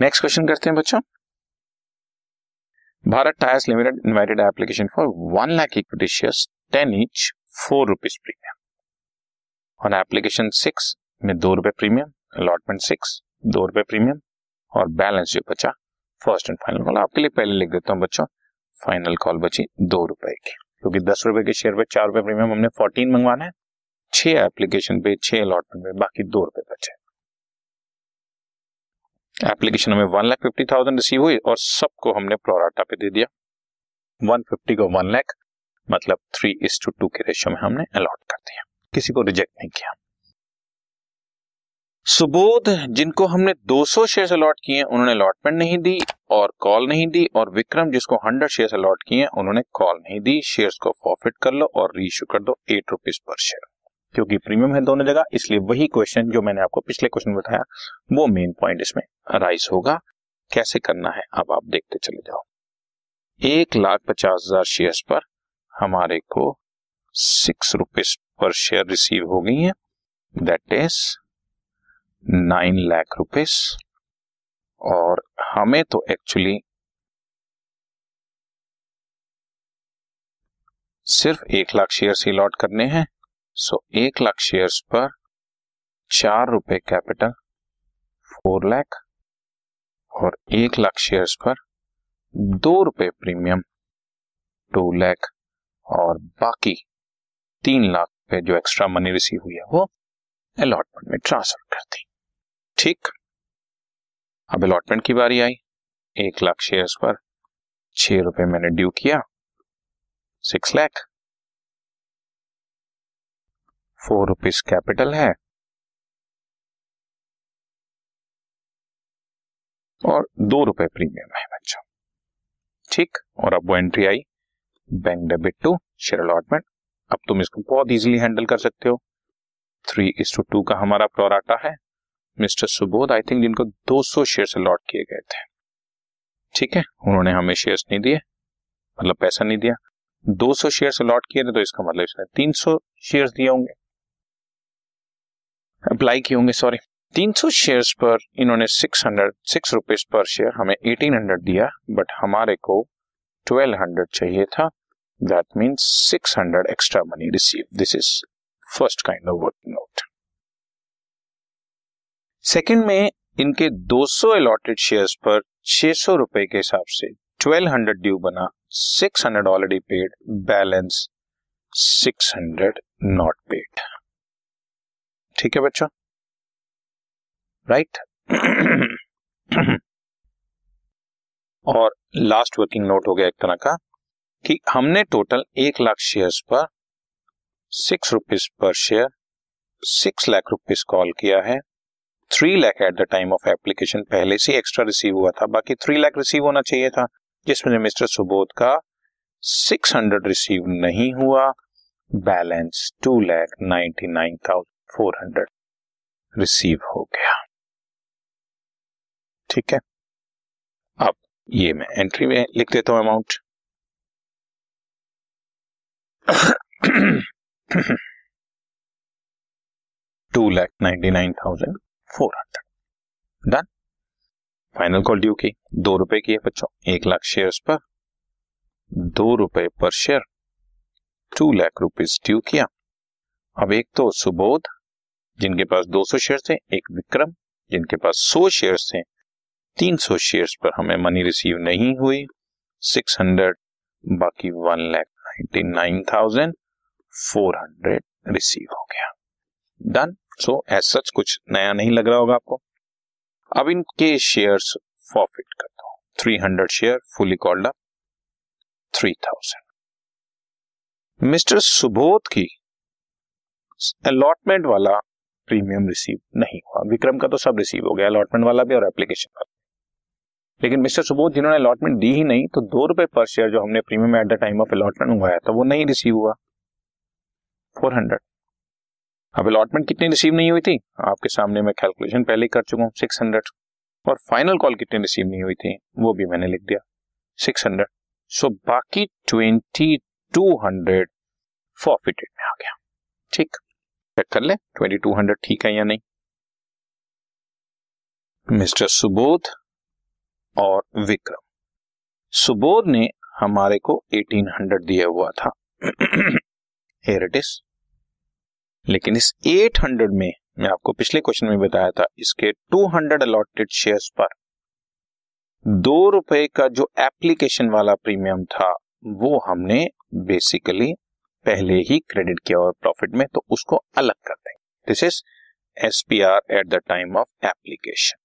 Next question करते हैं बच्चों। Bharat tyres limited invited application for one lakh equity shares ten inch four rupees premium on application six में दो रुपए premium allotment six दो रुपए प्रीमियम और बैलेंस जो बचा फ़र्स्ट एंड फाइनल कॉल आपके लिए पहले लिख देता हूँ बच्चों फाइनल कॉल बची दो रुपए की। क्योंकि दस रुपए के शेयर पे चार रुपए प्रीमियम हमने फोर्टीन मंगवाना है, छह एप्लीकेशन पे, छह अलॉटमेंट पे, बाकी दो रुपए बचे। एप्लीकेशन हमें one lakh fifty thousand receive हुई और सबको हमने प्रोराटा पे दे दिया। वन फिफ्टी को वन लाख मतलब थ्री इज़ टू टू के रेशियो में हमने अलॉट कर दिया। किसी को रिजेक्ट नहीं किया। सुबोध, जिनको हमने 200 शेयर्स अलॉट किए उन्होंने अलॉटमेंट नहीं दी और कॉल नहीं दी और विक्रम, जिसको 100 शेयर्स अलॉट किए उन्होंने कॉल नहीं दी। शेयर्स को फॉरफिट कर लो और रीइश्यू कर दो एट रुपीज़ पर शेयर क्योंकि प्रीमियम है दोनों जगह, इसलिए वही क्वेश्चन जो मैंने आपको पिछले क्वेश्चन बताया, वो मेन पॉइंट इसमें राइज होगा। कैसे करना है, अब आप देखते चले जाओ। एक लाख पचास हज़ार शेयर पर हमारे को six rupees per share receive हो गई है। That is nine lakh rupees और हमें तो एक्चुअली सिर्फ़ एक लाख शेयर ही लॉट करने हैं। सो एक लाख शेयर्स पर चार रुपए कैपिटल फोर लाख और एक लाख शेयर्स पर दो रुपए प्रीमियम टू लाख और बाकी तीन लाख पे जो एक्स्ट्रा मनी रिसीव हुई है, वो अलॉटमेंट में ट्रांसफ़र कर दी। ठीक? अब अलॉटमेंट की बारी आई। एक लाख शेयर्स पर छह रुपए मैंने ड्यू किया six lakh four rupees capital है। और दो रुपए प्रीमियम है बच्चों। ठीक? और अब वो entry I. Bank debit to share allotment अब तुम इसको बहुत इजीली हैंडल कर सकते हो। थ्री इज़ टू टू का हमारा प्रोराटा है। मिस्टर सुबोध आई थिंक जिनको 200 शेयर्स अलॉट किए गए थे। ठीक है? उन्होंने हमें शेयर्स नहीं दिए। मतलब पैसा नहीं दिया। 200 शेयर्स अलॉट किए थे तो इसका मतलब इसने 300 शेयर्स दिए होंगे। अप्लाई किए होंगे सॉरी 300 शेयर्स पर इन्होंने 600 सिक्स रुपीज़ पर शेयर हमें 1800 दिया बट हमारे को 1200 चाहिए था. That means 600 extra money receive this is first kind of working note second में इनके 200 अलॉटेड शेयर्स पर 600 रुपए के हिसाब से 1200 ड्यू बना 600 already paid balance 600 not paid ठीक है बच्चों? राइट और लास्ट वर्किंग नोट हो गया एक तरह का, कि हमने टोटल एक लाख शेयर्स पर six rupees per share six lakh rupees call किया है। Three lakh at the time of application पहले से एक्स्ट्रा रिसीव हुआ था, बाकी थ्री लाख रिसीव होना चाहिए था, जिसमें मिस्टर सुबोध का सिक्स हंड्रेड रिसीव नहीं हुआ balance two lakh ninety nine thousand four hundred receive हो गया। ठीक है? अब ये मैं एंट्री में लिख देता हूँ amount two lakh ninety nine thousand four hundred done final call due की दो रुपए की है बच्चों। एक लाख शेयर्स पर, दो रुपए per share two lakh rupees due किया। अब एक तो सुबोध जिनके पास 200 शेयर थे एक विक्रम, जिनके पास 100 शेयर्स थे 300 शेयर्स पर हमें मनी रिसीव नहीं हुई 600 बाकी one lakh ninety nine thousand four hundred receive हो गया। डन सो एज सच कुछ नया नहीं लग रहा होगा आपको। अब इनके शेयर्स फॉरफिट कर दो three hundred share fully called up three thousand mister Subodh की अलॉटमेंट वाला प्रीमियम रिसीव नहीं हुआ। विक्रम का तो सब रिसीव हो गया अलॉटमेंट वाला भी और एप्लीकेशन वाला। लेकिन मिस्टर सुबोध, जिन्होंने अलॉटमेंट दी ही नहीं तो दो रुपए पर शेयर जो हमने premium at the time of allotment मंगवाया था, वो नहीं रिसीव हुआ। फोर हंड्रेड अब अलॉटमेंट कितनी रिसीव नहीं हुई थी? आपके सामने मैं कैलकुलेशन पहले ही कर चुका हूँ सिक्स हंड्रेड और फाइनल कॉल कितनी रिसीव नहीं हुई थी, वो भी मैंने लिख दिया सिक्स हंड्रेड सो बाकी ट्वेंटी टू हंड्रेड फॉरफिटेड में आ गया। ठीक। चेक कर ले ट्वेंटी टू हंड्रेड ठीक है या नहीं? मिस्टर सुबोध और विक्रम। सुबोध ने हमारे को 1800 दिया हुआ था। हेयर इट इज़ लेकिन इस 800 में मैं आपको पिछले क्वेश्चन में बताया था, इसके 200 अलॉटेड शेयर्स पर दो रुपए का जो एप्लीकेशन वाला प्रीमियम था, वो हमने बेसिकली पहले ही क्रेडिट किया और प्रॉफिट में तो उसको अलग कर देंगे this is S P R at the time of application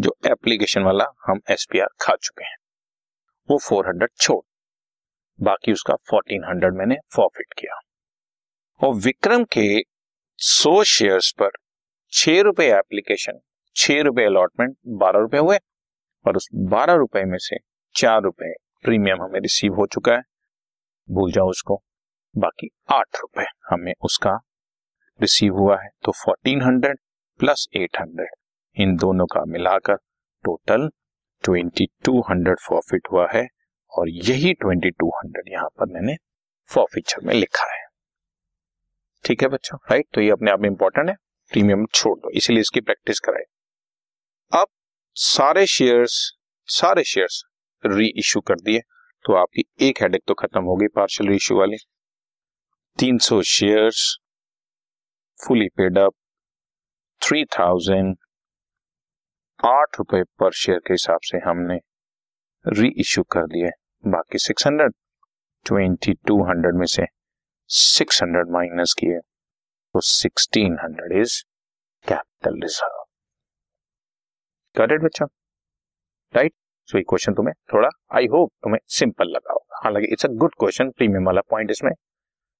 जो एप्लीकेशन वाला हम एस पी आर खा चुके हैं। वो 400 छोड़। बाकी उसका 1400 मैंने फॉरफिट किया। और विक्रम के 100 शेयर्स पर छह रुपए एप्लीकेशन छह रुपए अलॉटमेंट बारह रुपए हुए। और उस बारह रुपए में से चार रुपए प्रीमियम हमें रिसीव हो चुका है। भूल जाओ उसको। बाकी आठ रुपए हमें उसका रिसीव हुआ है। तो fourteen hundred plus eight hundred इन दोनों का मिलाकर total twenty two hundred profit हुआ है और यही ट्वेंटी टू हंड्रेड यहाँ पर मैंने फॉरफिचर में लिखा है। ठीक है बच्चों? राइट तो ये अपने आप में इंपॉर्टेंट है। प्रीमियम छोड़ दो। इसीलिए इसकी प्रैक्टिस कराए। अब सारे शेयर्स सारे शेयर्स री इश्यू कर दिए। तो आपकी एक हेडेक तो खत्म होगी पार्शियल री इश्यू वाली। 300 शेयर्स फुली पेड अप 3000 आठ रुपए पर शेयर के हिसाब से हमने री इश्यू कर दिए। बाकी 600 2200 में से 600 माइनस किए तो 1600 इज़ कैपिटल रिज़र्व करेक्ट बच्चा? राइट सो ये क्वेश्चन तुम्हें थोड़ा आई होप तुम्हें सिंपल लगा होगा। हालाँकि it's a good question premium वाला पॉइंट इसमें।